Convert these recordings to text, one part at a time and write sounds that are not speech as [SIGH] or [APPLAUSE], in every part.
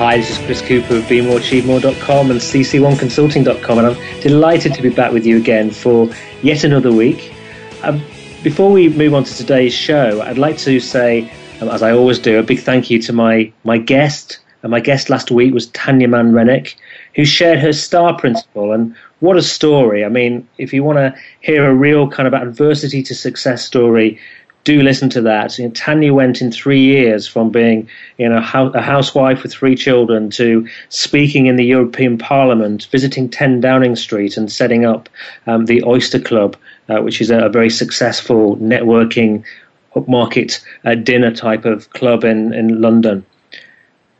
Hi, this is Chris Cooper of BeMoreAchieveMore.com and CC1Consulting.com, and I'm delighted to be back with you again for yet another week. Um, before we move on to today's show, I'd like to say, um, as I always do, a big thank you to my, my guest. And my guest last week was Tanya Mann Rennick, who shared her STAR principle. And what a story! I mean, if you want to hear a real kind of adversity to success story, do listen to that. You know, Tanya went in three years from being you know, a housewife with three children to speaking in the European Parliament, visiting 10 Downing Street, and setting up um, the Oyster Club, uh, which is a, a, very successful networking upmarket uh, dinner type of club in, in London.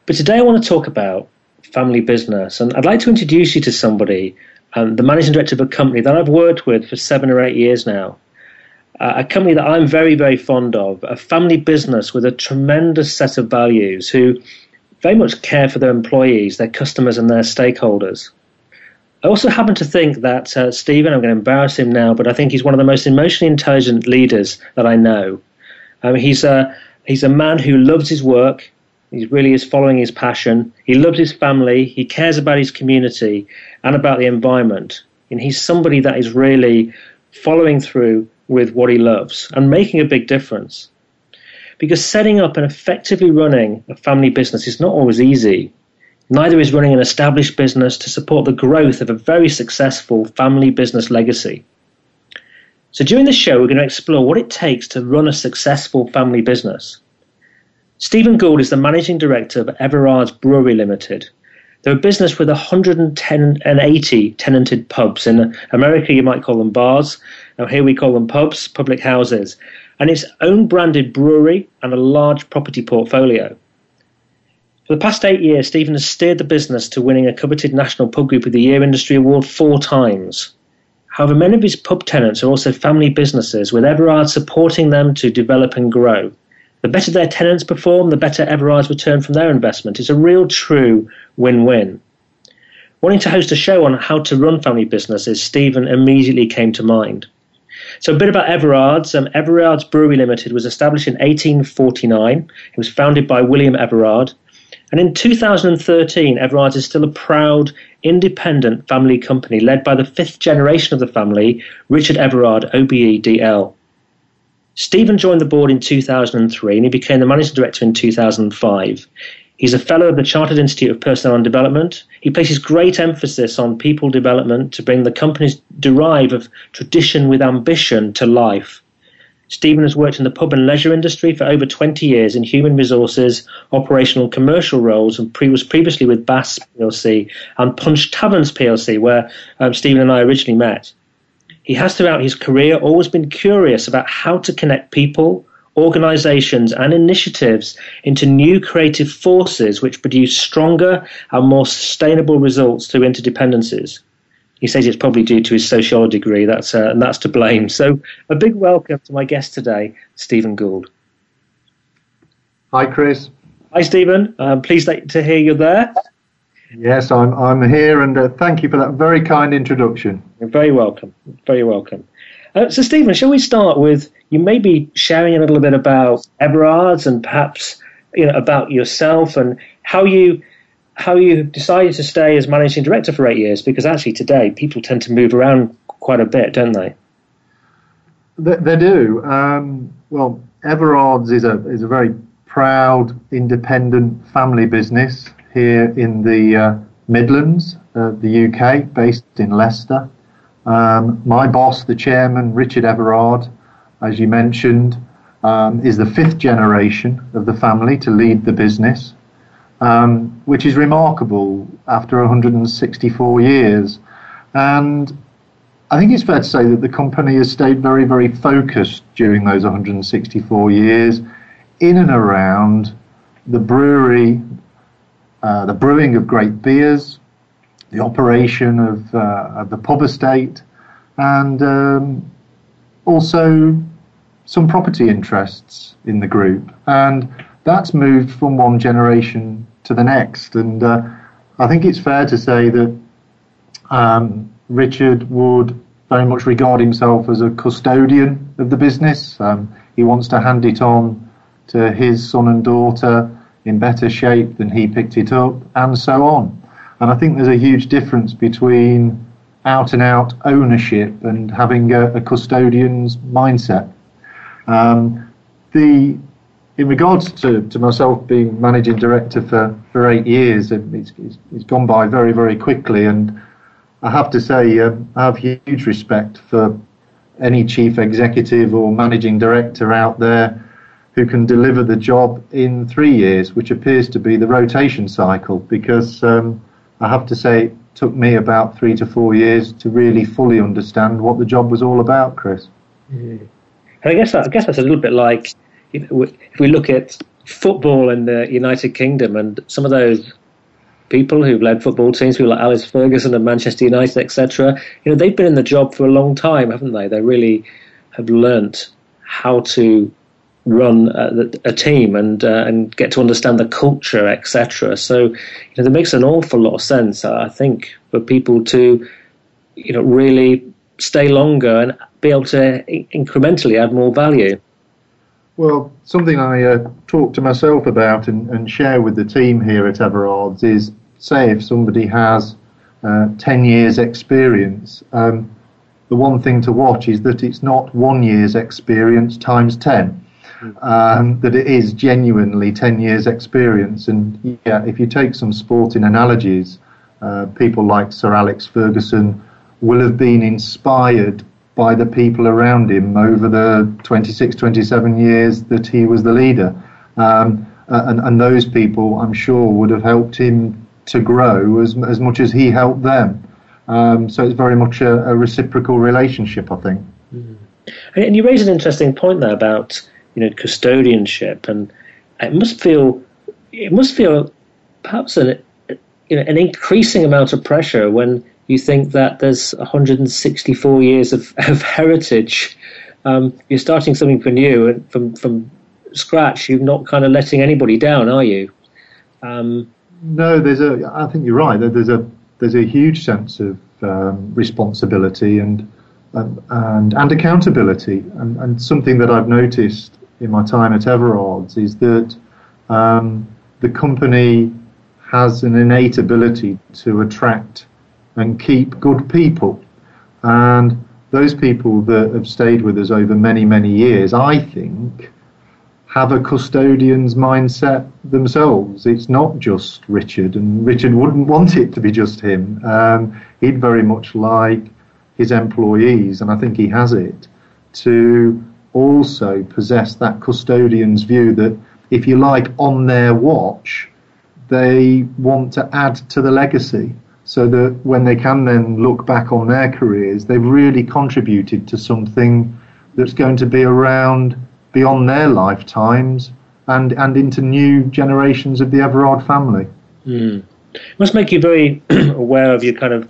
But today I want to talk about family business, and I'd like to introduce you to somebody, um, the managing director of a company that I've worked with for seven or eight years now uh, a company that I'm very, very fond of, a family business with a tremendous set of values who very much care for their employees, their customers, and their stakeholders. I also happen to think that uh, Stephen, I'm going to embarrass him now, but I think he's one of the most emotionally intelligent leaders that I know. Um, he's, a, he's a man who loves his work. He really is following his passion. He loves his family. He cares about his community and about the environment. And he's somebody that is really following through with what he loves and making a big difference. Because setting up and effectively running a family business is not always easy. Neither is running an established business to support the growth of a very successful family business legacy. So, during the show, we're going to explore what it takes to run a successful family business. Stephen Gould is the managing director of Everard's Brewery Limited. They're a business with 110 and 80 tenanted pubs. In America, you might call them bars, now, here we call them pubs, public houses, and its own branded brewery and a large property portfolio. For the past eight years, Stephen has steered the business to winning a coveted National Pub Group of the Year Industry Award four times. However, many of his pub tenants are also family businesses, with Everard supporting them to develop and grow. The better their tenants perform, the better Everard's return from their investment. It's a real, true win win. Wanting to host a show on how to run family businesses, Stephen immediately came to mind. So a bit about Everard's. Um, Everard's Brewery Limited was established in 1849. It was founded by William Everard. And in 2013, Everard's is still a proud, independent family company led by the fifth generation of the family, Richard Everard, OBE DL. Stephen joined the board in 2003 and he became the managing director in 2005. He's a fellow of the Chartered Institute of Personnel and Development. He places great emphasis on people development to bring the company's drive of tradition with ambition to life. Stephen has worked in the pub and leisure industry for over 20 years in human resources, operational commercial roles, and pre- was previously with Bass PLC and Punch Taverns PLC, where um, Stephen and I originally met. He has throughout his career always been curious about how to connect people, organizations, and initiatives into new creative forces which produce stronger and more sustainable results through interdependencies. He says it's probably due to his sociology degree, that's, uh, and that's to blame. So, a big welcome to my guest today, Stephen Gould. Hi, Chris. Hi, Stephen. I'm pleased to hear you're there. Yes, I'm, I'm here, and uh, thank you for that very kind introduction. You're very welcome. Very welcome. Uh, so, Stephen, shall we start with you may be sharing a little bit about Everard's and perhaps you know about yourself and how you how you decided to stay as managing director for eight years? Because actually, today people tend to move around quite a bit, don't they? They, they do. Um, well, Everard's is a is a very proud independent family business here in the uh, Midlands, uh, the UK, based in Leicester. Um, my boss, the chairman, Richard Everard, as you mentioned, um, is the fifth generation of the family to lead the business, um, which is remarkable after 164 years. And I think it's fair to say that the company has stayed very, very focused during those 164 years in and around the brewery, uh, the brewing of great beers, the operation of, uh, of the pub estate, and um, also some property interests in the group. And that's moved from one generation to the next. And uh, I think it's fair to say that um, Richard would very much regard himself as a custodian of the business. Um, he wants to hand it on to his son and daughter in better shape than he picked it up, and so on. And I think there's a huge difference between out and out ownership and having a, a custodian's mindset. Um, the in regards to, to myself being managing director for, for eight years, it's, it's, it's gone by very, very quickly. And I have to say, uh, I have huge respect for any chief executive or managing director out there who can deliver the job in three years, which appears to be the rotation cycle. Because um, I have to say, it took me about three to four years to really fully understand what the job was all about, Chris. And I guess that, I guess that's a little bit like you know, if we look at football in the United Kingdom and some of those people who've led football teams, people like Alex Ferguson and Manchester United, etc. You know, they've been in the job for a long time, haven't they? They really have learnt how to run a, a team and uh, and get to understand the culture, etc. So, you know, that makes an awful lot of sense, I think, for people to, you know, really stay longer and be able to incrementally add more value. Well, something I uh, talk to myself about and, and share with the team here at Everard's is say if somebody has uh, 10 years experience, um, the one thing to watch is that it's not one year's experience times 10. Um, that it is genuinely 10 years experience. And yeah, if you take some sporting analogies, uh, people like Sir Alex Ferguson will have been inspired by the people around him over the 26, 27 years that he was the leader. Um, and, and those people, I'm sure, would have helped him to grow as, as much as he helped them. Um, so it's very much a, a reciprocal relationship, I think. Mm. And you raise an interesting point there about you know custodianship, and it must feel it must feel perhaps an you know an increasing amount of pressure when you think that there's 164 years of, [LAUGHS] of heritage. Um, you're starting something new and from from scratch. You're not kind of letting anybody down, are you? Um, no, there's a. I think you're right. There's a there's a huge sense of um, responsibility and, and and and accountability. And, and something that I've noticed in my time at Everard's is that um, the company has an innate ability to attract and keep good people. And those people that have stayed with us over many, many years, I think, have a custodian's mindset themselves. It's not just Richard, and Richard wouldn't want it to be just him. Um, he'd very much like his employees, and I think he has it, to also possess that custodian's view that, if you like, on their watch, they want to add to the legacy so that when they can then look back on their careers, they've really contributed to something that's going to be around beyond their lifetimes and, and into new generations of the Everard family. Mm. It must make you very [CLEARS THROAT] aware of your kind of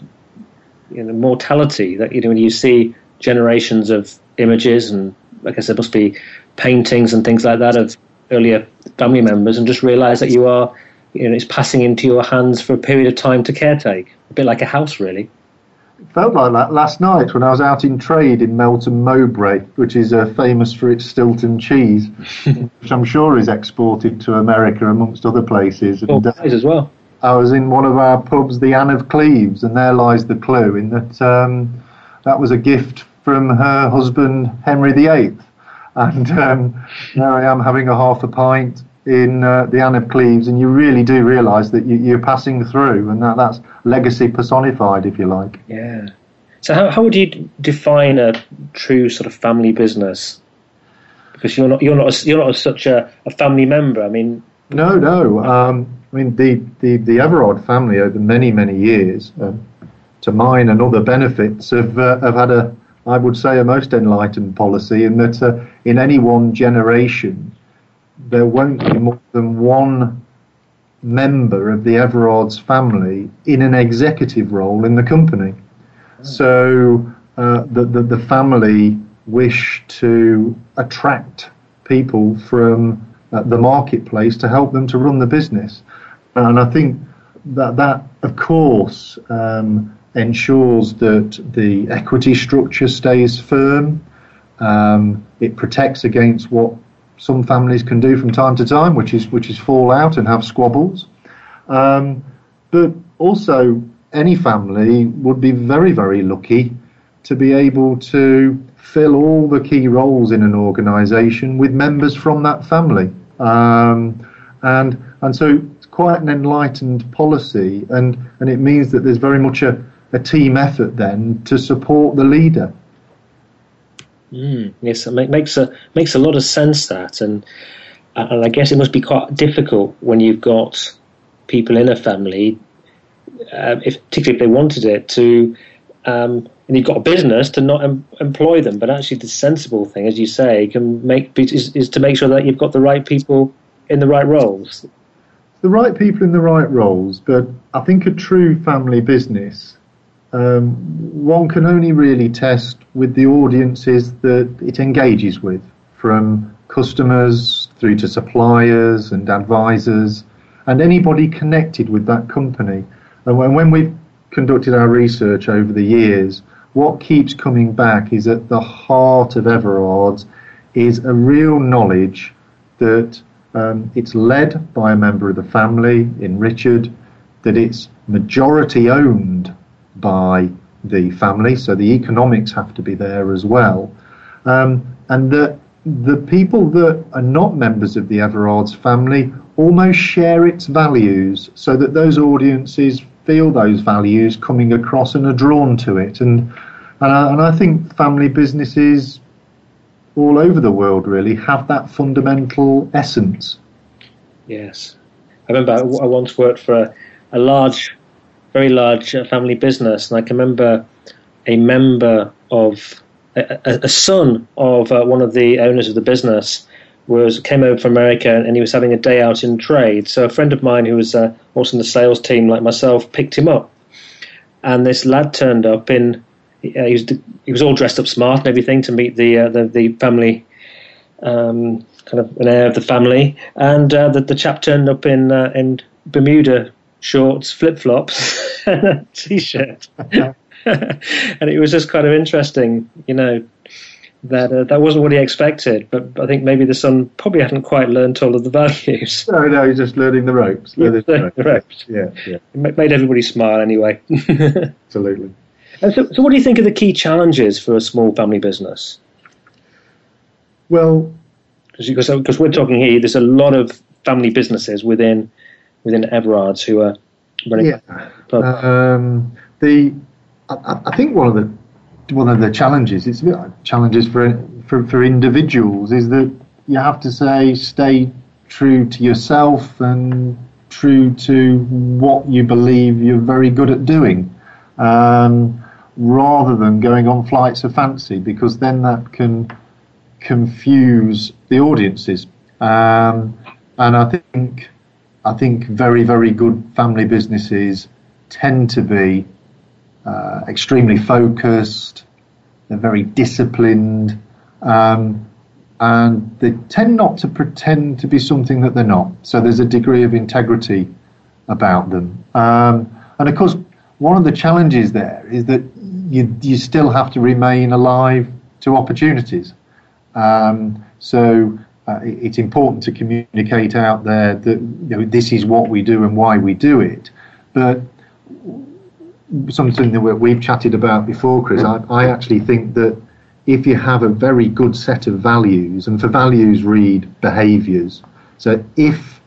you know, mortality that you know when you see generations of images and like I said, must be paintings and things like that of earlier family members, and just realise that you are you know, it's passing into your hands for a period of time to caretake, a bit like a house, really. It felt like that last night when I was out in trade in Melton Mowbray, which is uh, famous for its Stilton cheese, [LAUGHS] which I'm sure is exported to America amongst other places. And, uh, as well. I was in one of our pubs, the Anne of Cleves, and there lies the clue in that um, that was a gift from her husband Henry VIII. And um, there I am having a half a pint in uh, the Anne of Cleves, and you really do realise that you, are passing through, and that, that's legacy personified, if you like. Yeah. So, how, how would you define a true sort of family business? Because you're not you're not a, you're not a, such a, a, family member. I mean, no, no. Um, I mean, the, the, the Everard family over many many years, uh, to mine and other benefits, have uh, have had a I would say a most enlightened policy in that uh, in any one generation there won't be more than one member of the Everard's family in an executive role in the company. So uh, the, the, the family wish to attract people from uh, the marketplace to help them to run the business. And I think that that, of course, um, ensures that the equity structure stays firm. Um, it protects against what some families can do from time to time, which is which is fall out and have squabbles. Um, but also, any family would be very very lucky to be able to fill all the key roles in an organisation with members from that family. Um, and and so it's quite an enlightened policy, and, and it means that there's very much a, a team effort then to support the leader. Mm, yes, it makes a makes a lot of sense that, and and I guess it must be quite difficult when you've got people in a family, uh, if particularly if they wanted it to, um, and you've got a business to not em- employ them, but actually the sensible thing, as you say, can make is, is to make sure that you've got the right people in the right roles. The right people in the right roles, but I think a true family business um, one can only really test with the audiences that it engages with, from customers through to suppliers and advisors, and anybody connected with that company. And when, when we've conducted our research over the years, what keeps coming back is at the heart of Everard's is a real knowledge that um, it's led by a member of the family in Richard, that it's majority owned by the family, so the economics have to be there as well. Um, and that the people that are not members of the Everard's family almost share its values, so that those audiences feel those values coming across and are drawn to it. And and I, and I think family businesses all over the world really have that fundamental essence. Yes, I remember I once worked for a, a large very large uh, family business, and I can remember a member of a, a son of uh, one of the owners of the business was came over from America and he was having a day out in trade. So a friend of mine who was uh, also in the sales team, like myself, picked him up, and this lad turned up in. Uh, he was he was all dressed up smart and everything to meet the uh, the, the family. Um, kind of an heir of the family, and uh, the, the chap turned up in in Bermuda shorts, flip flops, [LAUGHS] and a t-shirt. [LAUGHS] and it was just kind of interesting, you know, that uh, that wasn't what he expected. But I think maybe the son probably hadn't quite learned all of the [LAUGHS] values. No, no, he's just learning the ropes. Learning the ropes. Yeah, yeah. It made everybody smile anyway. Absolutely. And so, so, what do you think are the key challenges for a small family business? Well, because because we're talking here, there's a lot of family businesses within within Everard's who are running. Yeah. Um, the I, I, think one of the one of the challenges it's challenges for, for for individuals is that you have to say stay true to yourself and true to what you believe you're very good at doing. Um, rather than going on flights of fancy, because then that can confuse the audiences. Um, and I think I think very, very good family businesses tend to be uh, extremely focused, they're very disciplined, um, and they tend not to pretend to be something that they're not. So there's a degree of integrity about them. Um, and of course, one of the challenges there is that you, you still have to remain alive to opportunities. Um, so uh, it's important to communicate out there that you know this is what we do and why we do it. But something that we've chatted about before, Chris, I, I actually think that if you have a very good set of values, and for values read behaviours, So if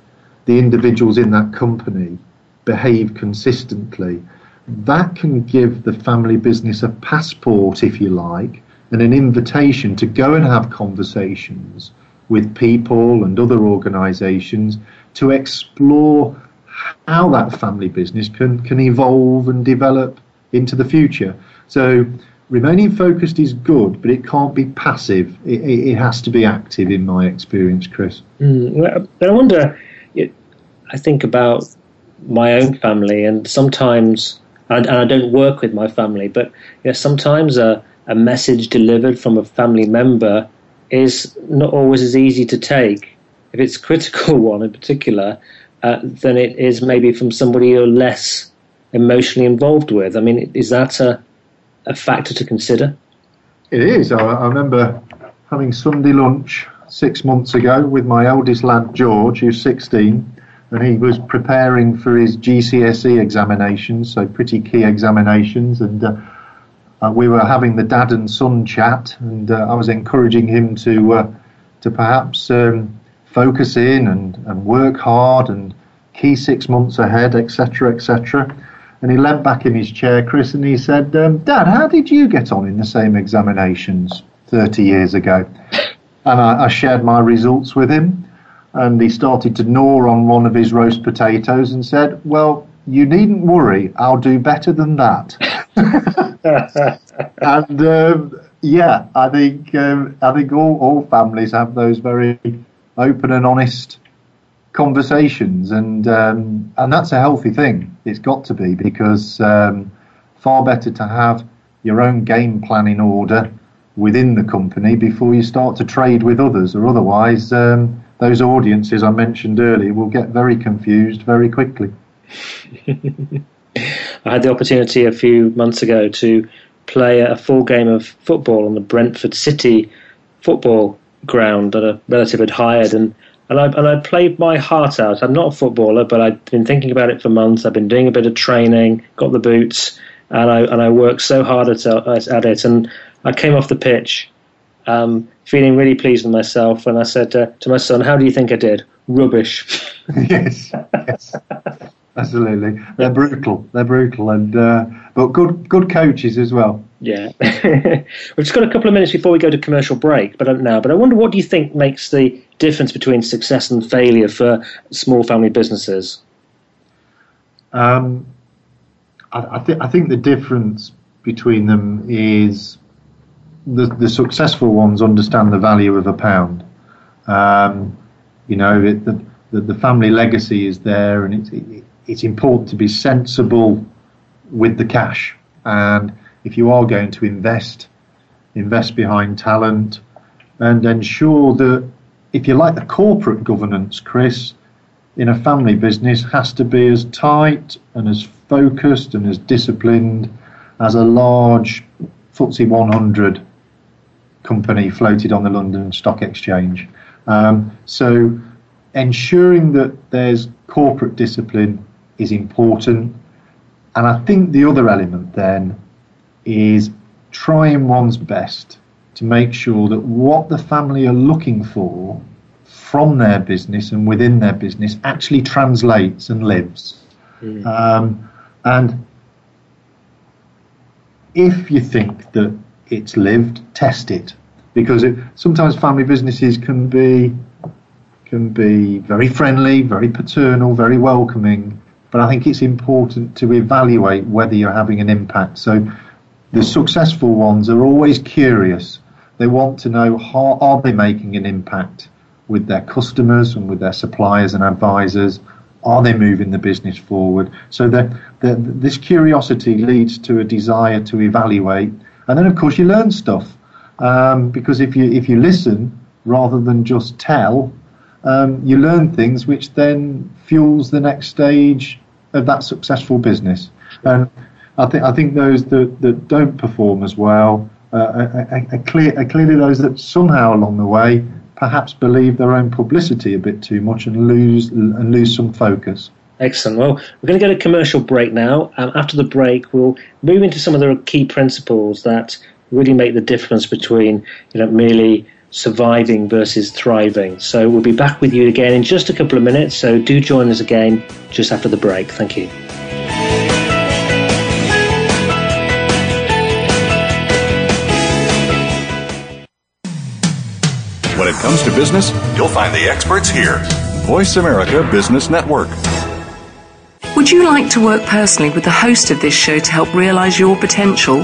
the individuals in that company behave consistently, that can give the family business a passport, if you like, and an invitation to go and have conversations with people and other organisations to explore how that family business can, can evolve and develop into the future. So remaining focused is good, but it can't be passive. It, it, it has to be active, in my experience, Chris. Mm, but I wonder, it, I think about my own family, and sometimes, and, and I don't work with my family, but you know, sometimes a, a message delivered from a family member is not always as easy to take. If it's a critical [LAUGHS] one in particular, uh, than it is maybe from somebody you're less emotionally involved with. I mean, is that a, a factor to consider? It is. I, I remember having Sunday lunch six months ago with my eldest lad George, who's 16, and he was preparing for his GCSE examinations, so pretty key examinations, and uh, uh, we were having the dad and son chat, and uh, I was encouraging him to uh, to perhaps um, focus in and, and work hard and key six months ahead, etc., etc. And he leant back in his chair, Chris, and he said, um, Dad, how did you get on in the same examinations 30 years ago? And I, I shared my results with him, and he started to gnaw on one of his roast potatoes and said, Well, you needn't worry, I'll do better than that. [LAUGHS] [LAUGHS] and um, yeah, I think um, I think all, all families have those very open and honest conversations, and um, and that's a healthy thing. It's got to be because um, far better to have your own game plan in order within the company before you start to trade with others, or otherwise um, those audiences I mentioned earlier will get very confused very quickly. [LAUGHS] I had the opportunity a few months ago to play a full game of football on the Brentford City football ground that a relative had hired, and and I and I played my heart out. I'm not a footballer, but I'd been thinking about it for months. I've been doing a bit of training, got the boots, and I and I worked so hard at, at it. And I came off the pitch, um, feeling really pleased with myself. And I said uh, to my son, "How do you think I did? Rubbish." [LAUGHS] yes, yes, absolutely. They're brutal. They're brutal, and uh, but good good coaches as well. Yeah, [LAUGHS] we've just got a couple of minutes before we go to commercial break, but now. But I wonder, what do you think makes the difference between success and failure for small family businesses? Um, I, I, th- I think the difference between them is the, the successful ones understand the value of a pound. Um, you know, it, the, the, the family legacy is there, and it's it, it's important to be sensible with the cash and if you are going to invest, invest behind talent and ensure that, if you like, the corporate governance, Chris, in a family business has to be as tight and as focused and as disciplined as a large FTSE 100 company floated on the London Stock Exchange. Um, so ensuring that there's corporate discipline is important. And I think the other element then is trying one's best to make sure that what the family are looking for from their business and within their business actually translates and lives. Mm. Um, and if you think that it's lived, test it because it, sometimes family businesses can be can be very friendly, very paternal, very welcoming. But I think it's important to evaluate whether you're having an impact. So the successful ones are always curious. They want to know how are they making an impact with their customers and with their suppliers and advisors. Are they moving the business forward? So this curiosity leads to a desire to evaluate, and then of course you learn stuff um, because if you if you listen rather than just tell, um, you learn things which then fuels the next stage of that successful business. And I think I think those that, that don't perform as well uh, are, are, clear, are clearly those that somehow along the way perhaps believe their own publicity a bit too much and lose and lose some focus. Excellent. Well, we're going to get a commercial break now. Um, after the break, we'll move into some of the key principles that really make the difference between you know merely surviving versus thriving. So we'll be back with you again in just a couple of minutes. So do join us again just after the break. Thank you. When it comes to business, you'll find the experts here. Voice America Business Network. Would you like to work personally with the host of this show to help realize your potential?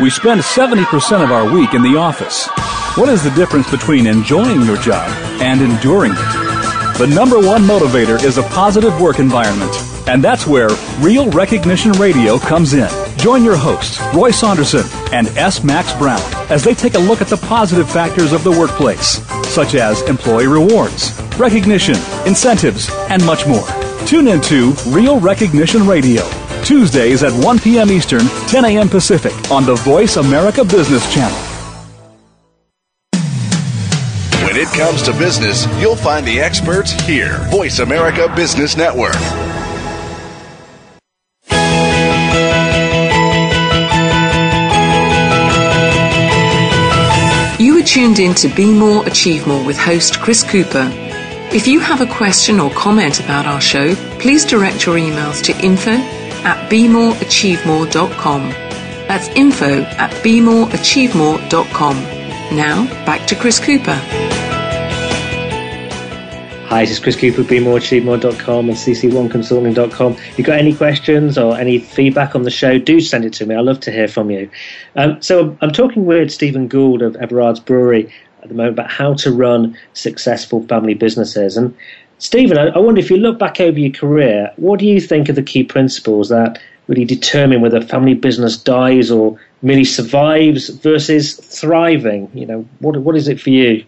We spend 70% of our week in the office. What is the difference between enjoying your job and enduring it? The number one motivator is a positive work environment. And that's where Real Recognition Radio comes in. Join your hosts, Roy Saunderson and S. Max Brown, as they take a look at the positive factors of the workplace, such as employee rewards, recognition, incentives, and much more. Tune into Real Recognition Radio Tuesdays at 1 p.m. Eastern, 10 a.m. Pacific on the Voice America Business Channel. When it comes to business, you'll find the experts here. Voice America Business Network. You are tuned in to Be More, Achieve More with host Chris Cooper. If you have a question or comment about our show, please direct your emails to info at bemoreachievemore.com. That's info at bemoreachievemore.com. Now, back to Chris Cooper. Hi, this is Chris Cooper, bemoreachievemore.com and cc1consulting.com. If you've got any questions or any feedback on the show, do send it to me. I'd love to hear from you. Um, so I'm talking with Stephen Gould of Everard's Brewery at the moment about how to run successful family businesses. And Stephen, I, I wonder if you look back over your career, what do you think are the key principles that really determine whether a family business dies or merely survives versus thriving? You know, what what is it for you?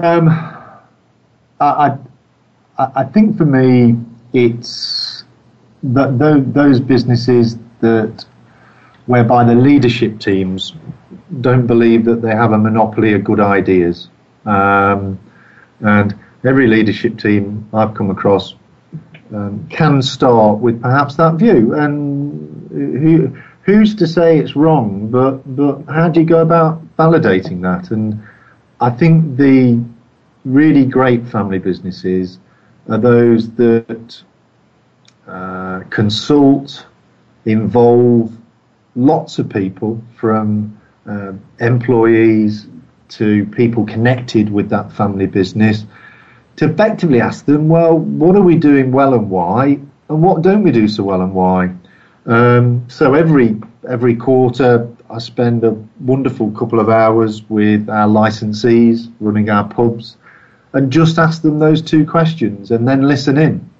Um, I, I, I think for me, it's that those businesses that whereby the leadership teams don't believe that they have a monopoly of good ideas, um, and every leadership team I've come across um, can start with perhaps that view. And who, who's to say it's wrong? But but how do you go about validating that? And I think the really great family businesses are those that uh, consult, involve lots of people from uh, employees to people connected with that family business to effectively ask them, well, what are we doing well and why, and what don't we do so well and why? Um, so every every quarter, I spend a wonderful couple of hours with our licensees running our pubs, and just ask them those two questions, and then listen in.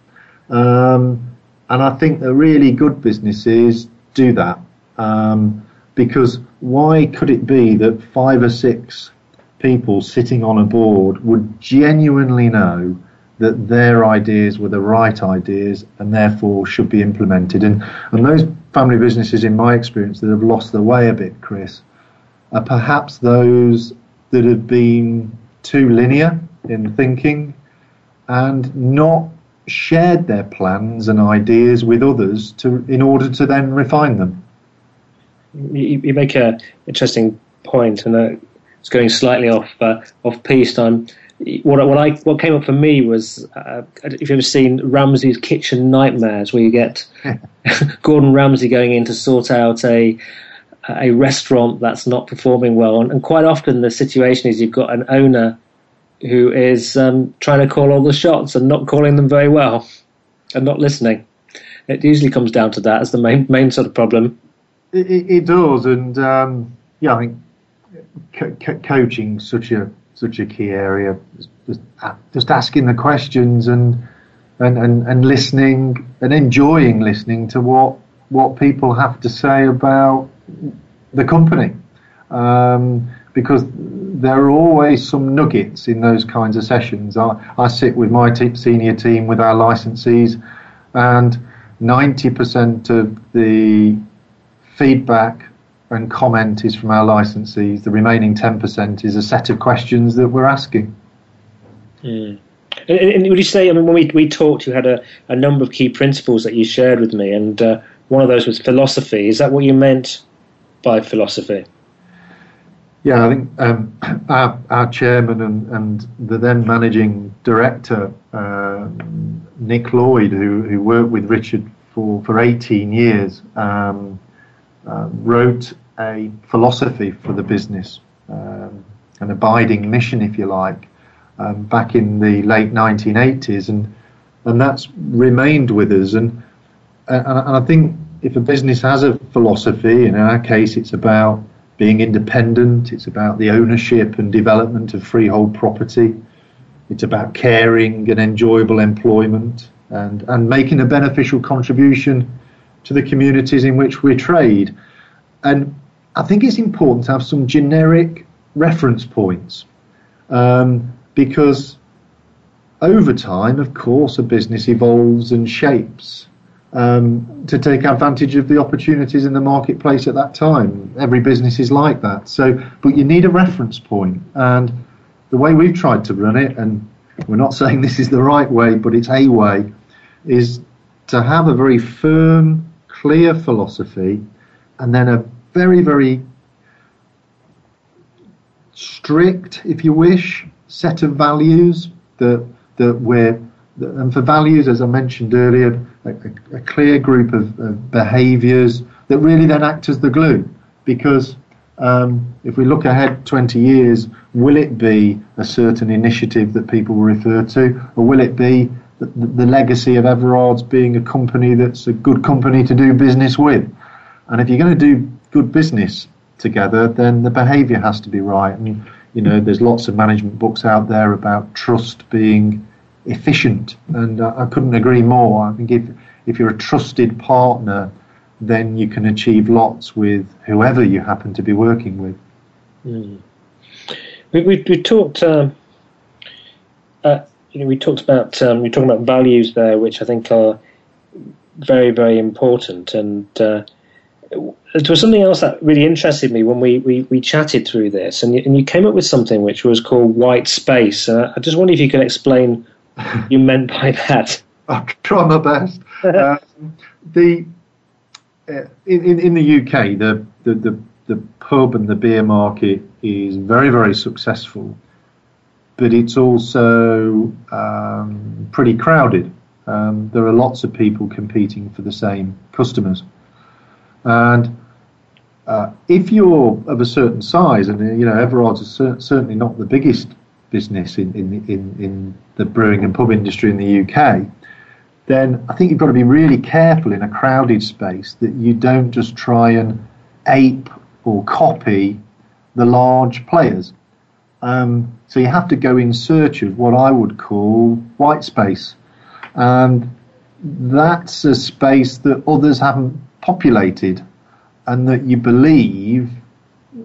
Um, and I think the really good businesses do that um, because why could it be that five or six people sitting on a board would genuinely know that their ideas were the right ideas and therefore should be implemented. And, and those family businesses, in my experience, that have lost their way a bit, Chris, are perhaps those that have been too linear in thinking and not shared their plans and ideas with others to in order to then refine them. You, you make an interesting point, and it's going slightly off uh, off piece. I'm what what I what came up for me was uh, if you've ever seen Ramsay's Kitchen Nightmares, where you get [LAUGHS] [LAUGHS] Gordon Ramsay going in to sort out a a restaurant that's not performing well, and, and quite often the situation is you've got an owner who is um, trying to call all the shots and not calling them very well, and not listening. It usually comes down to that as the main main sort of problem. It, it, it does, and um, yeah, I think co- coaching such a such a key area. Just, just asking the questions and, and and and listening and enjoying listening to what what people have to say about the company. Um, because there are always some nuggets in those kinds of sessions. I, I sit with my senior team with our licensees, and 90% of the feedback and comment is from our licensees. The remaining 10% is a set of questions that we're asking. Mm. And, and, would you say, I mean, when we, we talked, you had a, a number of key principles that you shared with me, and uh, one of those was philosophy. Is that what you meant by philosophy? Yeah, I think um, [CLEARS THROAT] our, our chairman and, and the then managing director, uh, Nick Lloyd, who, who worked with Richard for, for 18 years, um, uh, wrote a philosophy for the business, um, an abiding mission, if you like, um, back in the late 1980s, and and that's remained with us. And, and, I think if a business has a philosophy, in our case, it's about being independent, it's about the ownership and development of freehold property, it's about caring and enjoyable employment, and, and making a beneficial contribution to the communities in which we trade. And I think it's important to have some generic reference points um, because over time, of course, a business evolves and shapes um, to take advantage of the opportunities in the marketplace at that time. Every business is like that. So, but you need a reference point, and the way we've tried to run it, and we're not [LAUGHS] saying this is the right way, but it's a way, is to have a very firm, clear philosophy, and then a very, very strict, if you wish, set of values that that we're and for values, as I mentioned earlier, a, a, clear group of, of behaviours that really then act as the glue. Because um, if we look ahead 20 years, will it be a certain initiative that people refer to, or will it be the, the legacy of Everard's being a company that's a good company to do business with? And if you're going to do good business together, then the behaviour has to be right. And you know, there's lots of management books out there about trust being efficient, and uh, I couldn't agree more. I think if if you're a trusted partner, then you can achieve lots with whoever you happen to be working with. Mm. We, we, we talked, um, uh, you know, we talked about um, we talking about values there, which I think are very very important, and uh, there was something else that really interested me when we, we, we chatted through this, and you, and you came up with something which was called white space. I just wonder if you could explain what you meant by that. [LAUGHS] I'll try my best. um, the uh, in, in the UK, the, the, the, the pub and the beer market is very, very successful, but it's also um, pretty crowded. Um, there are lots of people competing for the same customers. And uh, if you're of a certain size, and you know Everard's is cer- certainly not the biggest business in, in, in, in the brewing and pub industry in the UK, then I think you've got to be really careful in a crowded space that you don't just try and ape or copy the large players. Um, so you have to go in search of what I would call white space. And that's a space that others haven't populated and that you believe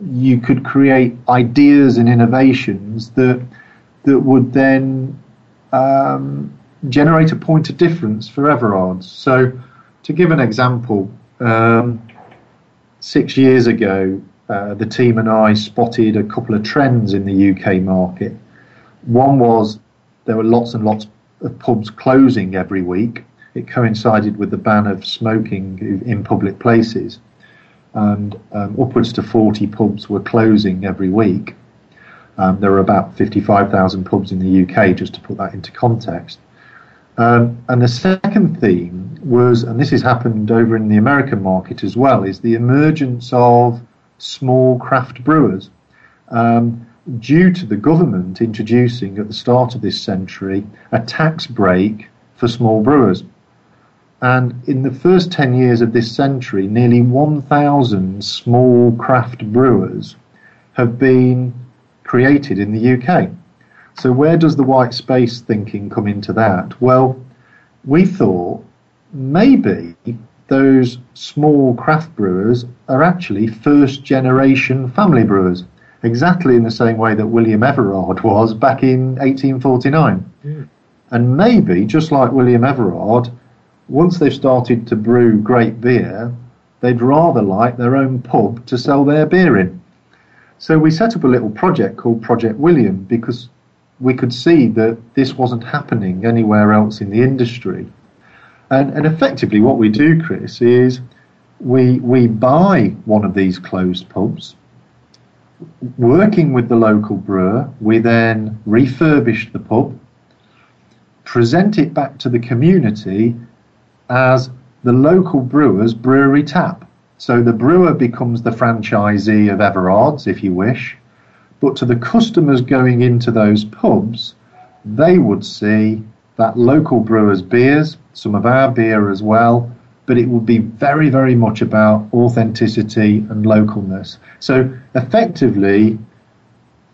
you could create ideas and innovations that that would then um, generate a point of difference for Everard's. So, to give an example, um, six years ago, uh, the team and I spotted a couple of trends in the UK market. One was there were lots and lots of pubs closing every week, it coincided with the ban of smoking in public places, and um, upwards to 40 pubs were closing every week. Um, there are about 55,000 pubs in the UK, just to put that into context. Um, and the second theme was, and this has happened over in the American market as well, is the emergence of small craft brewers. Um, due to the government introducing at the start of this century a tax break for small brewers. And in the first 10 years of this century, nearly 1,000 small craft brewers have been created in the UK. So, where does the white space thinking come into that? Well, we thought maybe those small craft brewers are actually first generation family brewers. exactly in the same way that William Everard was back in 1849. Mm. And maybe, just like William Everard, once they've started to brew great beer, they'd rather like their own pub to sell their beer in. So we set up a little project called Project William because we could see that this wasn't happening anywhere else in the industry. And, and effectively, what we do, Chris, is we, we buy one of these closed pubs. Working with the local brewer, we then refurbish the pub, present it back to the community as the local brewer's brewery tap. So the brewer becomes the franchisee of Everard's, if you wish, but to the customers going into those pubs, they would see that local brewer's beers, some of our beer as well, but it would be very, very much about authenticity and localness. So effectively,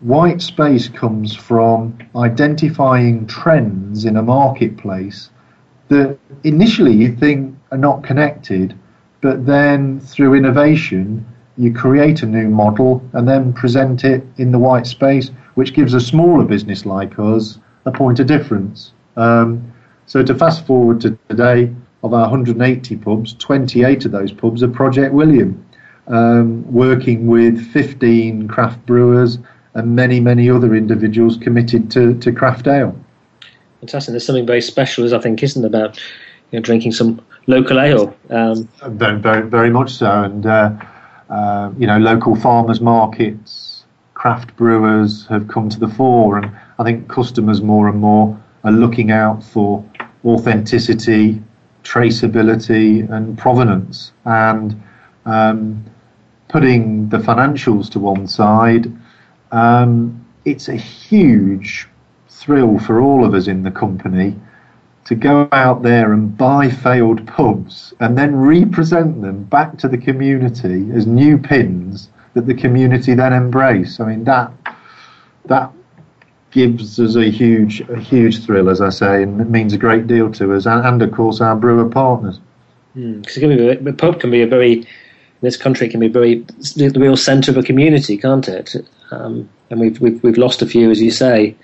white space comes from identifying trends in a marketplace that initially you think are not connected, but then through innovation, you create a new model and then present it in the white space, which gives a smaller business like us a point of difference. Um, so to fast forward to today, of our 180 pubs, 28 of those pubs are Project William, um, working with 15 craft brewers and many, many other individuals committed to, to craft ale. Fantastic. There's something very special, as I think, isn't about you know, drinking some local ale. Um, very, very, very much so. And, uh, uh, you know, local farmers markets, craft brewers have come to the fore. And I think customers more and more are looking out for authenticity, traceability, and provenance. And um, putting the financials to one side, um, it's a huge thrill for all of us in the company to go out there and buy failed pubs and then represent them back to the community as new pins that the community then embrace. I mean that that gives us a huge a huge thrill, as I say, and it means a great deal to us and, and of course our brewer partners. Because mm, the pub can be a very this country can be very the real centre of a community, can't it? Um, and we've, we've we've lost a few, as you say.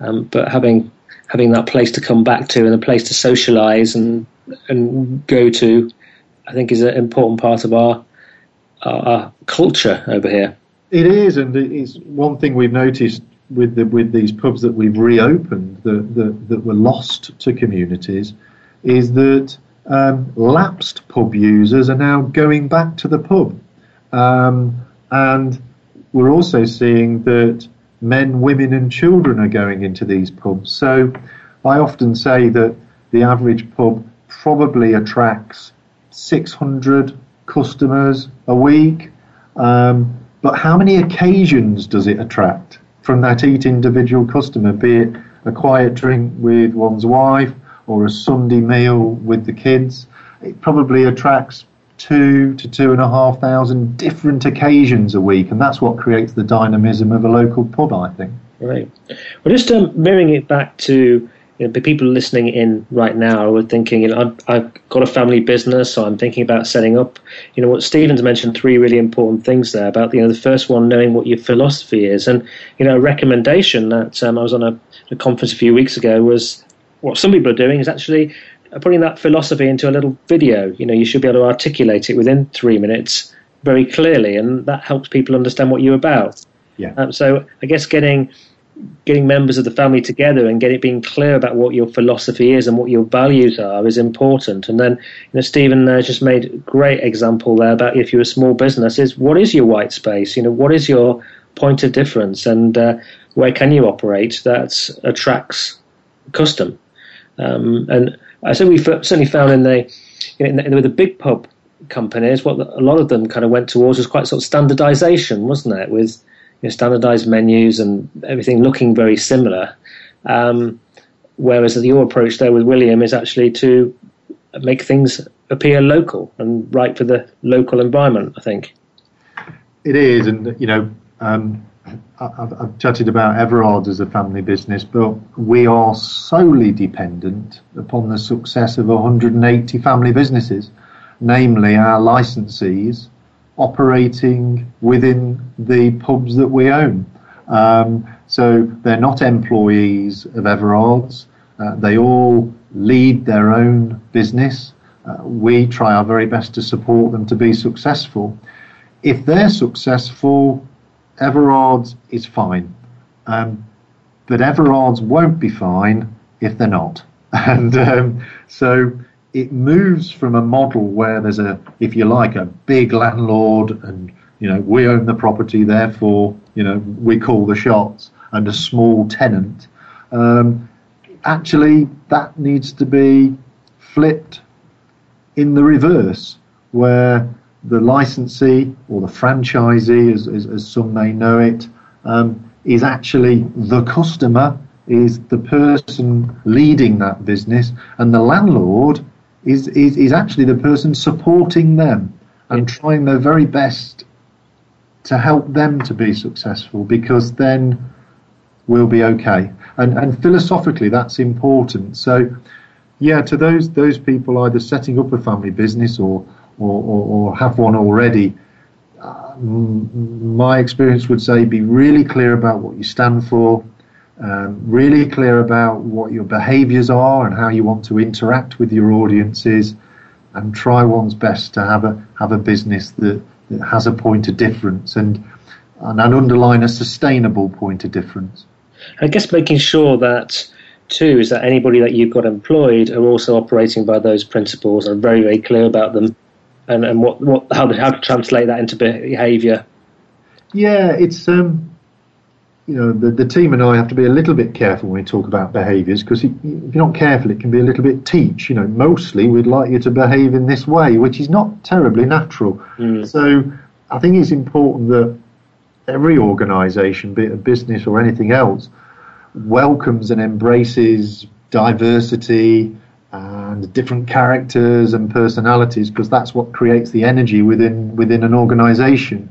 Um, but having having that place to come back to and a place to socialise and and go to, I think is an important part of our, our, our culture over here. It is, and it's one thing we've noticed with the, with these pubs that we've reopened that, that, that were lost to communities is that um, lapsed pub users are now going back to the pub. Um, and we're also seeing that men, women, and children are going into these pubs. So I often say that the average pub probably attracts 600 customers a week. Um, but how many occasions does it attract from that each individual customer, be it a quiet drink with one's wife or a Sunday meal with the kids? It probably attracts two to two and a half thousand different occasions a week, and that's what creates the dynamism of a local pub, I think. Right. Well, just um, mirroring it back to you know, the people listening in right now are thinking, you know, I've, I've, got a family business, so I'm thinking about setting up. You know, what Stephen's mentioned three really important things there about, you know, the first one, knowing what your philosophy is. And, you know, a recommendation that um, I was on a, a, conference a few weeks ago was what some people are doing is actually putting that philosophy into a little video. You know, you should be able to articulate it within three minutes very clearly, and that helps people understand what you're about. Yeah. Um, so I guess getting getting members of the family together and getting being clear about what your philosophy is and what your values are is important. And then, you know, Stephen uh, just made a great example there about if you're a small business, is what is your white space? You know, what is your point of difference, and uh, where can you operate that attracts custom? Um, and I said we certainly found in the, you know, in the with the big pub companies, what a lot of them kind of went towards was quite sort of standardization, wasn't it? With you know, standardized menus and everything looking very similar. Um, whereas your approach there with William is actually to make things appear local and right for the local environment. I think it is, and you know, um, I've, I've, chatted about Everard as a family business, but we are solely dependent upon the success of 180 family businesses, namely our licensees operating within the pubs that we own. Um, so they're not employees of Everard's. Uh, they all lead their own business. Uh, we try our very best to support them to be successful. If they're successful, Everard's is fine. Um, but Everard's won't be fine if they're not. [LAUGHS] And um, so it moves from a model where there's a, if you like, a big landlord and, you know, we own the property, therefore, you know, we call the shots, and a small tenant. Um, actually, that needs to be flipped in the reverse, where the licensee or the franchisee, as, as, as some may know it, um, is actually the customer, is the person leading that business, and the landlord is, is, is actually the person supporting them and trying their very best to help them to be successful because then we'll be okay. And, and philosophically, that's important. So, yeah, to those those people either setting up a family business or or, or, or have one already, uh, my experience would say be really clear about what you stand for, um, really clear about what your behaviours are and how you want to interact with your audiences, and try one's best to have a have a business that, that has a point of difference and and, underline a sustainable point of difference. I guess making sure that too is that anybody that you've got employed are also operating by those principles and very very clear about them and, and what, what how to, how to translate that into behaviour. Yeah, it's um, you know the, the team and I have to be a little bit careful when we talk about behaviours because if you're not careful, it can be a little bit teach. You know, mostly we'd like you to behave in this way, which is not terribly natural. Mm. So I think it's important that every organisation, be it a business or anything else, welcomes and embraces diversity and different characters and personalities because that's what creates the energy within within an organisation.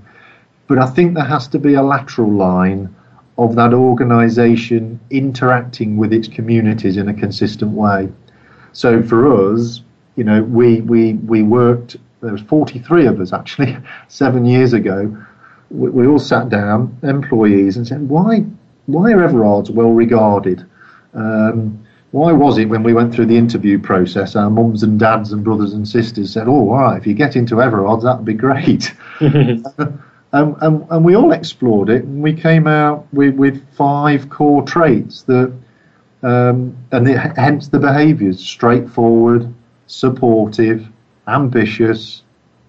But I think there has to be a lateral line of that organisation interacting with its communities in a consistent way. So for us, you know, we we we worked. There was 43 of us actually [LAUGHS] seven years ago. We, we all sat down, employees, and said, why why are Everard's well regarded? Um, why was it when we went through the interview process, our mums and dads and brothers and sisters said, "Oh, all right, if you get into Everard's, that'd be great." [LAUGHS] [LAUGHS] and, and, and, we all explored it, and we came out with, with five core traits that, um, and it, hence the behaviours: straightforward, supportive, ambitious,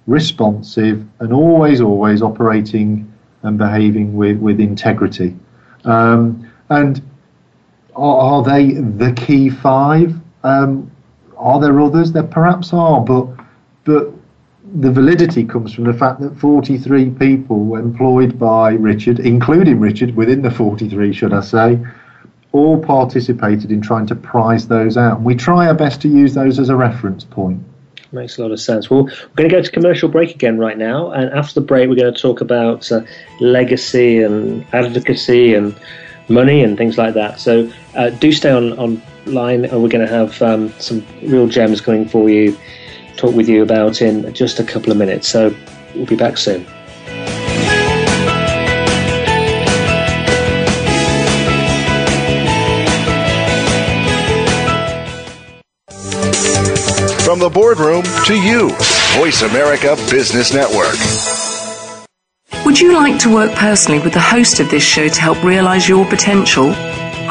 responsive, and always, always operating and behaving with, with integrity. Um, and are, are, they the key five? Um, are there others? There perhaps are, but but the validity comes from the fact that 43 people employed by Richard, including Richard within the 43, should I say, all participated in trying to prize those out. And we try our best to use those as a reference point. Makes a lot of sense. Well, we're going to go to commercial break again right now, and after the break, we're going to talk about uh, legacy and advocacy and money and things like that. So uh, do stay on online, and we're going to have um, some real gems coming for you, talk with you about in just a couple of minutes. So we'll be back soon. From the boardroom to you, Voice America Business Network. Would you like to work personally with the host of this show to help realize your potential?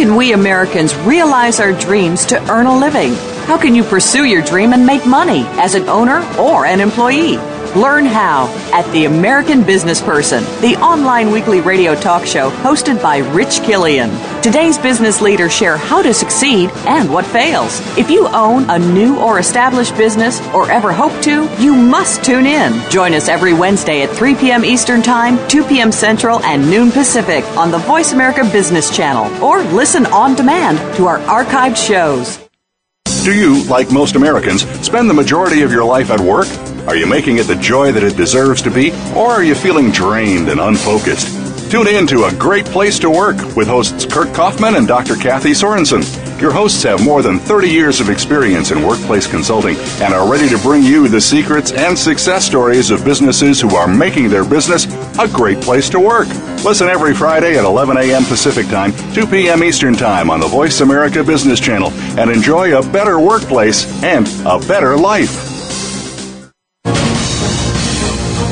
Can we Americans realize our dreams to earn a living? How can you pursue your dream and make money as an owner or an employee? Learn how at The American Business Person, the online weekly radio talk show hosted by Rich Killian. Today's business leaders share how to succeed and what fails. If you own a new or established business or ever hope to, you must tune in. Join us every Wednesday at 3 p.m. Eastern Time, 2 p.m. Central, and noon Pacific on the Voice America Business Channel or listen on demand to our archived shows. Do you, like most Americans, spend the majority of your life at work? Are you making it the joy that it deserves to be? Or are you feeling drained and unfocused? Tune in to A Great Place to Work with hosts Kurt Kaufman and Dr. Kathy Sorensen. Your hosts have more than 30 years of experience in workplace consulting and are ready to bring you the secrets and success stories of businesses who are making their business a great place to work. Listen every Friday at 11 a.m. Pacific Time, 2 p.m. Eastern Time on the Voice America Business Channel and enjoy a better workplace and a better life.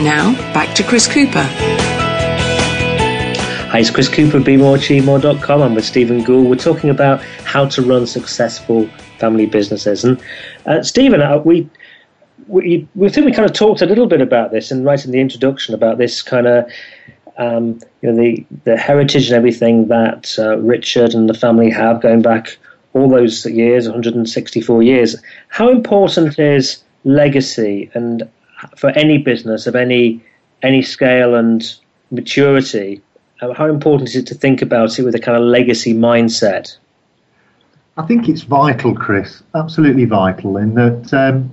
Now, back to Chris Cooper. Hi, it's Chris Cooper, BeMoreAchieveMore.com. I'm with Stephen Gould. We're talking about how to run successful family businesses. And uh, Stephen, uh, we we, we think we kind of talked a little bit about this and right in the introduction about this kind of um, you know the the heritage and everything that uh, Richard and the family have going back all those years 164 years how important is legacy and for any business of any any scale and maturity uh, how important is it to think about it with a kind of legacy mindset I think it's vital, Chris, absolutely vital, in that um,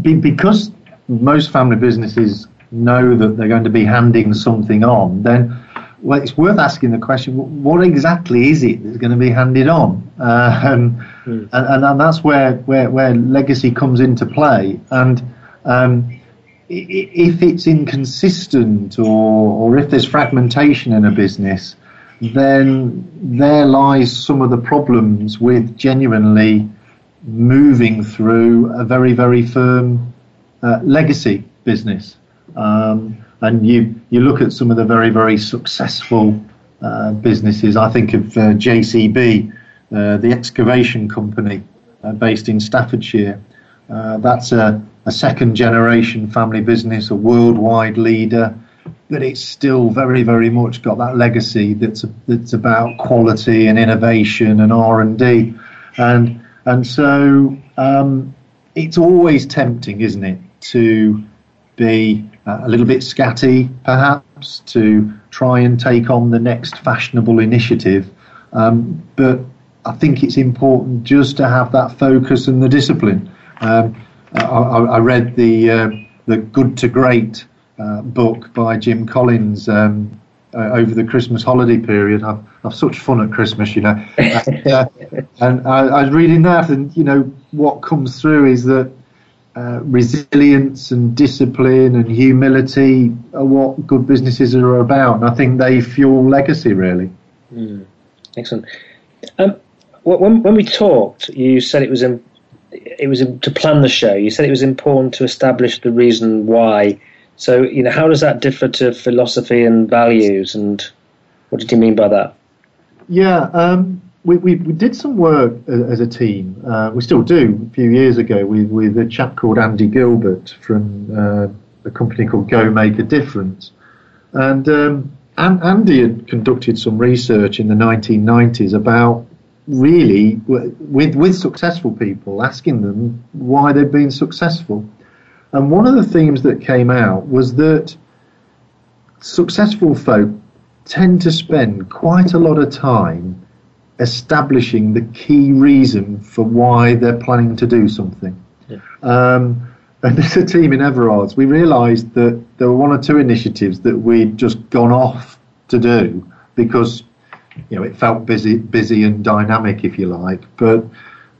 be, because most family businesses know that they're going to be handing something on, then well, it's worth asking the question: What exactly is it that's going to be handed on? Um, mm. and, and, and that's where, where where legacy comes into play. And um, if it's inconsistent or or if there's fragmentation in a business, then there lies some of the problems with genuinely moving through a very, very firm uh, legacy business. Um, and you, you look at some of the very, very successful uh, businesses. I think of uh, JCB, uh, the excavation company uh, based in Staffordshire. Uh, that's a, a second generation family business, a worldwide leader, but it's still very, very much got that legacy that's, that's about quality and innovation and R&D. And and so um, it's always tempting, isn't it, to be a little bit scatty, perhaps, to try and take on the next fashionable initiative. Um, but I think it's important just to have that focus and the discipline. Um, I, I, read the uh, the Good to Great uh, book by Jim Collins um, uh, over the Christmas holiday period. I've, I've such fun at Christmas, you know. and, uh, [LAUGHS] and I, I, was reading that, and you know what comes through is that uh, resilience and discipline and humility are what good businesses are about, and I think they fuel legacy really. Mm, excellent. Um, when, when we talked, you said it was in, it was to plan the show. You said it was important to establish the reason why so, you know, how does that differ to philosophy and values, and what did you mean by that? Yeah, um, we, we, we did some work as a team. Uh, we still do. A few years ago, with with a chap called Andy Gilbert from uh, a company called Go Make a Difference, and um, Andy had conducted some research in the 1990s about really with with successful people, asking them why they've been successful. And one of the themes that came out was that successful folk tend to spend quite a lot of time establishing the key reason for why they're planning to do something. Yeah. Um, and as a team in Everards, we realised that there were one or two initiatives that we'd just gone off to do because you know it felt busy, busy and dynamic, if you like. But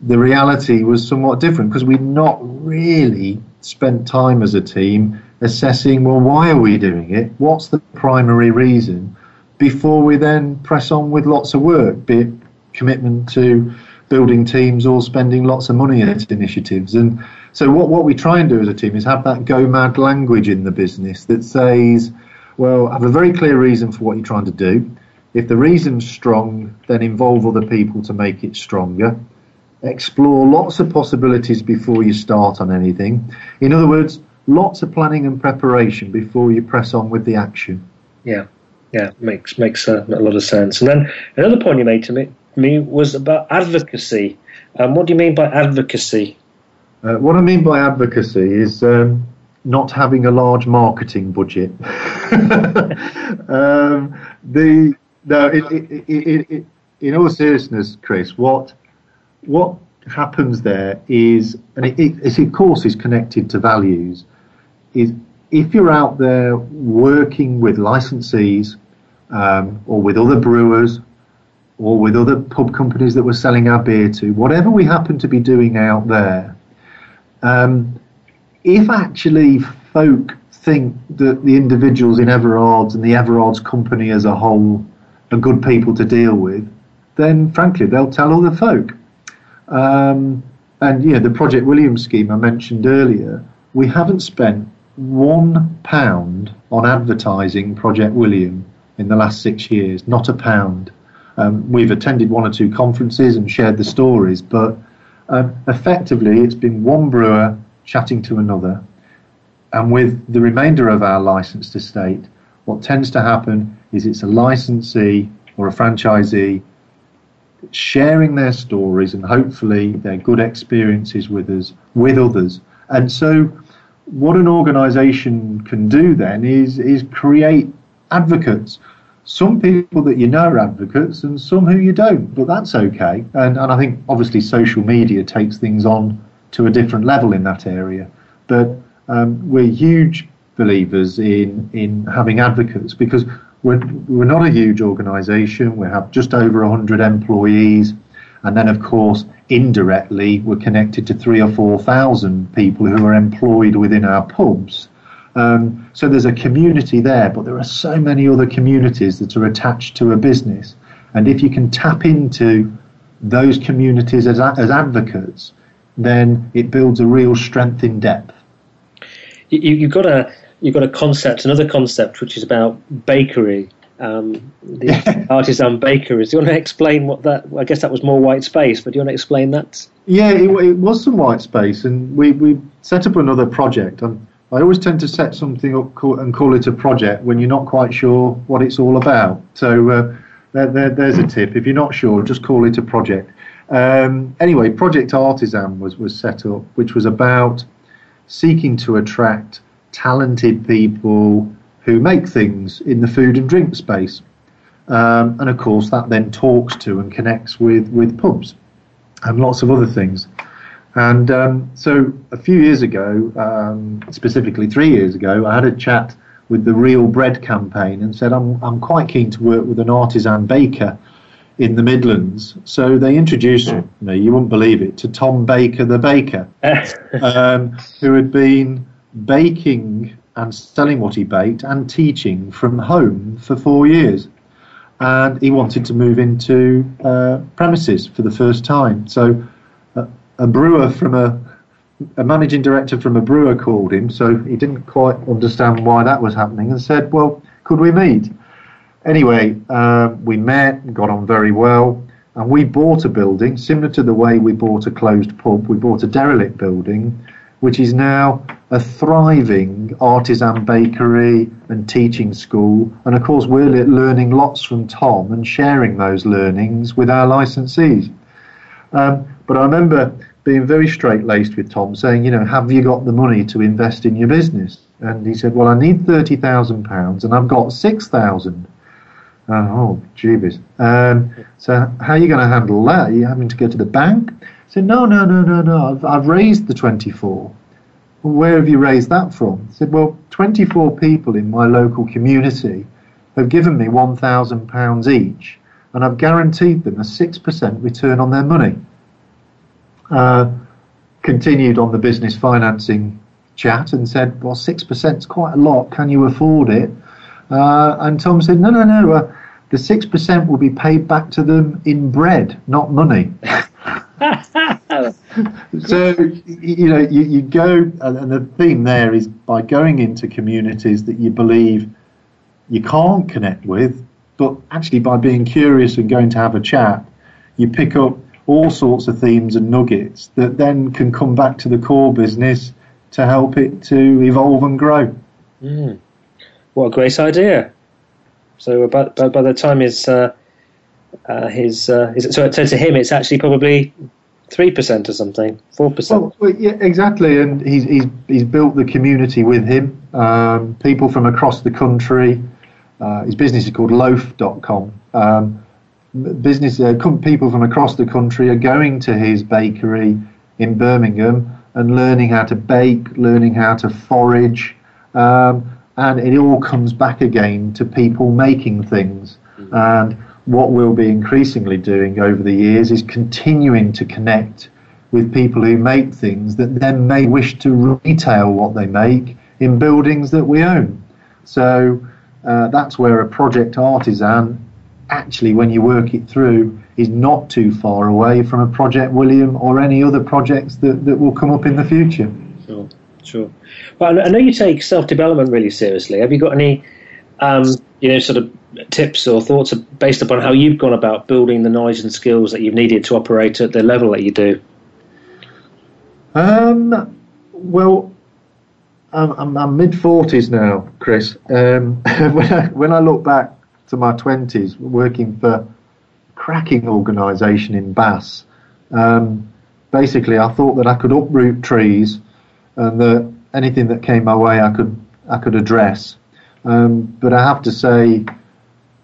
the reality was somewhat different because we'd not really spent time as a team assessing, well, why are we doing it? What's the primary reason? Before we then press on with lots of work, be it commitment to building teams or spending lots of money at initiatives. And so, what, what we try and do as a team is have that GoMAD language in the business that says, well, have a very clear reason for what you're trying to do. If the reason's strong, then involve other people to make it stronger. Explore lots of possibilities before you start on anything. In other words, lots of planning and preparation before you press on with the action. Yeah, yeah, makes makes a, a lot of sense. And then another point you made to me, me was about advocacy. Um, what do you mean by advocacy? Uh, what I mean by advocacy is um, not having a large marketing budget. [LAUGHS] um, the no, it, it, it, in all seriousness, Chris, what what happens there is, and it, it, of course is connected to values, is if you're out there working with licensees um, or with other brewers or with other pub companies that we're selling our beer to, whatever we happen to be doing out there, um, if actually folk think that the individuals in Everard's and the Everard's company as a whole are good people to deal with, then frankly they'll tell all the folk. Um, and yeah, the Project William scheme I mentioned earlier, we haven't spent one pound on advertising Project William in the last six years, not a pound. Um, we've attended one or two conferences and shared the stories, but um, effectively it's been one brewer chatting to another. And with the remainder of our licensed estate, what tends to happen is it's a licensee or a franchisee sharing their stories and hopefully their good experiences with us with others. And so what an organization can do then is is create advocates some people that you know are advocates and some who you don't, but that's okay. And, and I think obviously social media takes things on to a different level in that area. But um, we're huge believers in, in having advocates because we're, we're not a huge organisation. We have just over 100 employees. And then, of course, indirectly, we're connected to three or 4,000 people who are employed within our pubs. Um, so there's a community there, but there are so many other communities that are attached to a business. And if you can tap into those communities as, as advocates, then it builds a real strength in depth. You, have got a you've got a concept, another concept, which is about bakery, um, the [LAUGHS] artisan bakeries. Do you want to explain what that? I guess that was more white space, but do you want to explain that? Yeah, it, it was some white space, and we, we set up another project. Um, I always tend to set something up and call it a project when you're not quite sure what it's all about. So uh, there, there, there's a tip. If you're not sure, just call it a project. Um, anyway, Project Artisan was, was set up, which was about seeking to attract talented people who make things in the food and drink space. Um, and of course, that then talks to and connects with, with pubs and lots of other things. And um, so a few years ago, um, specifically three years ago, I had a chat with the Real Bread campaign and said, I'm, I'm quite keen to work with an artisan baker in the Midlands. So they introduced me, you wouldn't believe it, to Tom Baker the baker, [LAUGHS] um, who had been baking and selling what he baked and teaching from home for four years. And he wanted to move into uh, premises for the first time. So a brewer from a a managing director from a brewer called him, so he didn't quite understand why that was happening, and said, "Well, could we meet?" Anyway, uh, we met, got on very well, and we bought a building similar to the way we bought a closed pub. We bought a derelict building, which is now a thriving artisan bakery and teaching school, and of course, we're learning lots from Tom and sharing those learnings with our licensees. Um, but I remember being very straight laced with Tom, saying, you know, have you got the money to invest in your business? And he said, well, I need thirty thousand pounds, and I've got six thousand. Uh, oh, jeebus. Um, so how are you going to handle that? Are you having to go to the bank? Said, no, no, no, no, no. I've, I've raised the 24. Well, where have you raised that from? I said, well, 24 people in my local community have given me £1,000 each, and I've guaranteed them a 6% return on their money. Uh, continued on the business financing chat and said, "Well, six percent is quite a lot. Can you afford it?" Uh, and Tom said, "No, no, no. Uh, the six percent will be paid back to them in bread, not money." [LAUGHS] [LAUGHS] so you know, you, you go, and the theme there is by going into communities that you believe you can't connect with, but actually by being curious and going to have a chat, you pick up all sorts of themes and nuggets that then can come back to the core business to help it to evolve and grow. Mm. What a great idea! So by, by, by the time his uh, uh, his, uh, his so, so to him it's actually probably three percent or something, four percent. Well, yeah, exactly, and he's he's he's built the community with him. Um, people from across the country. Uh, his business is called Loaf.com. Um, business uh, people from across the country are going to his bakery in Birmingham and learning how to bake, learning how to forage, um, and it all comes back again to people making things. Mm-hmm. And what we'll be increasingly doing over the years is continuing to connect with people who make things that then may wish to retail what they make in buildings that we own. So uh, that's where a project artisan actually, when you work it through, is not too far away from a Project William or any other projects that, that will come up in the future. Sure, sure. Well, I know you take self development really seriously. Have you got any, um, you know, sort of tips or thoughts based upon how you've gone about building the knowledge and skills that you've needed to operate at the level that you do? Um, well, I'm, I'm, I'm mid 40s now, Chris. Um, [LAUGHS] when, I, when I look back to my 20s working for cracking organisation in Bass. Um, basically, I thought that I could uproot trees and that anything that came my way I could I could address. Um, but I have to say,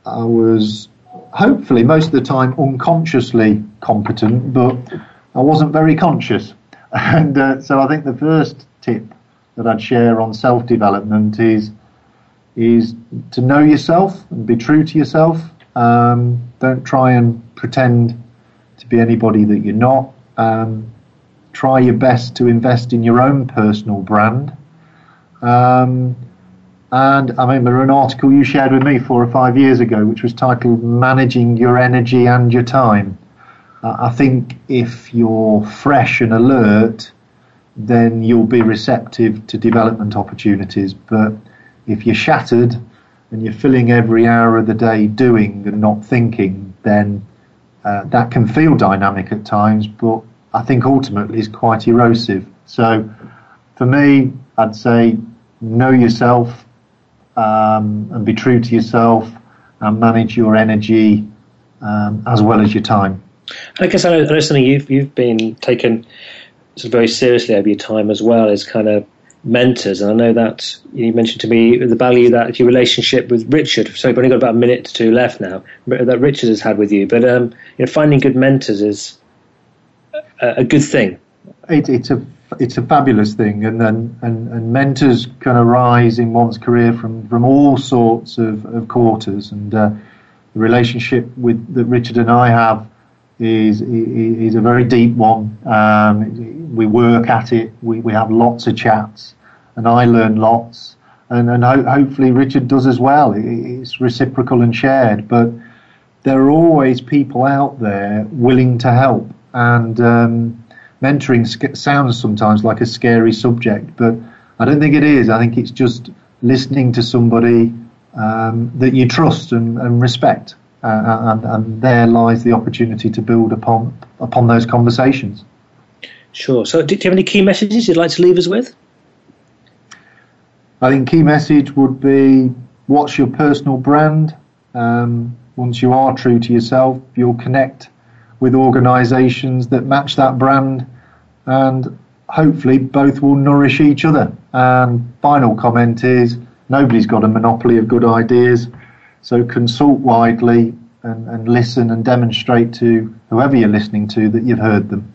I was hopefully most of the time unconsciously competent, but I wasn't very conscious. [LAUGHS] And uh, so I think the first tip that I'd share on self development is is to know yourself and be true to yourself. Um, don't try and pretend to be anybody that you're not. Um, try your best to invest in your own personal brand. Um, and I remember an article you shared with me four or five years ago, which was titled Managing Your Energy and Your Time. Uh, I think if you're fresh and alert, then you'll be receptive to development opportunities. But if you're shattered and you're filling every hour of the day doing and not thinking, then uh, that can feel dynamic at times, but I think ultimately is quite erosive. So for me, I'd say know yourself um, and be true to yourself and manage your energy um, as well as your time. I guess I know, I know something you've, you've been taken sort of very seriously over your time as well is kind of mentors, and I know that you mentioned to me the value that your relationship with Richard. So we've only got about a minute to two left now. That Richard has had with you, but um, you know, finding good mentors is a, a good thing. It, it's a it's a fabulous thing, and then and, and mentors can arise in one's career from from all sorts of, of quarters, and uh, the relationship with that Richard and I have is is a very deep one. Um, we work at it. We we have lots of chats, and I learn lots, and and ho- hopefully Richard does as well. It's reciprocal and shared, but there are always people out there willing to help, and um, mentoring sc- sounds sometimes like a scary subject, but I don't think it is. I think it's just listening to somebody um, that you trust and, and respect uh, and, and there lies the opportunity to build upon upon those conversations. Sure. So, do you have any key messages you'd like to leave us with? I think key message would be what's your personal brand. Um, once you are true to yourself, you'll connect with organisations that match that brand, and hopefully both will nourish each other. And final comment is nobody's got a monopoly of good ideas. So consult widely and, and listen and demonstrate to whoever you're listening to that you've heard them.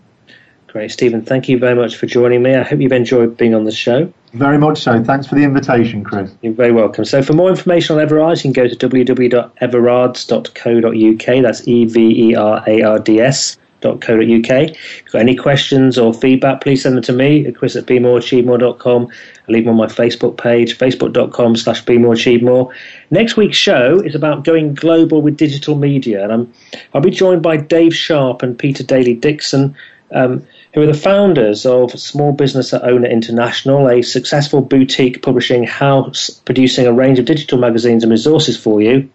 Great, Stephen. Thank you very much for joining me. I hope you've enjoyed being on the show. Very much so. Thanks for the invitation, Chris. You're very welcome. So, for more information on Everards, you can go to www.everards.co.uk. That's E V E R A R D S. If you've got any questions or feedback, please send them to me at chris at bemoreachievemore.com. I'll leave them on my Facebook page, facebook.com slash bemoreachievemore. Next week's show is about going global with digital media, and I'm, I'll be joined by Dave Sharp and Peter Daly Dixon, um, who are the founders of Small Business Owner International, a successful boutique publishing house producing a range of digital magazines and resources for you.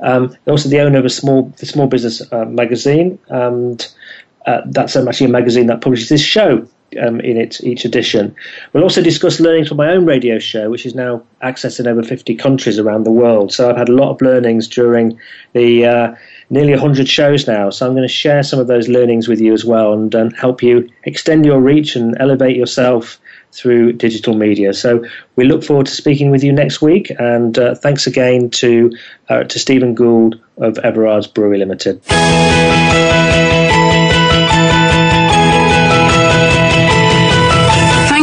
Um, also the owner of a small the small business uh, magazine, and uh, that's um, actually a magazine that publishes this show um, in its each edition. We'll also discuss learnings from my own radio show, which is now accessed in over 50 countries around the world. So I've had a lot of learnings during the uh, nearly 100 shows now. So I'm going to share some of those learnings with you as well and um, help you extend your reach and elevate yourself through digital media. So we look forward to speaking with you next week. And uh, thanks again to uh, to Stephen Gould of Everard's Brewery Limited.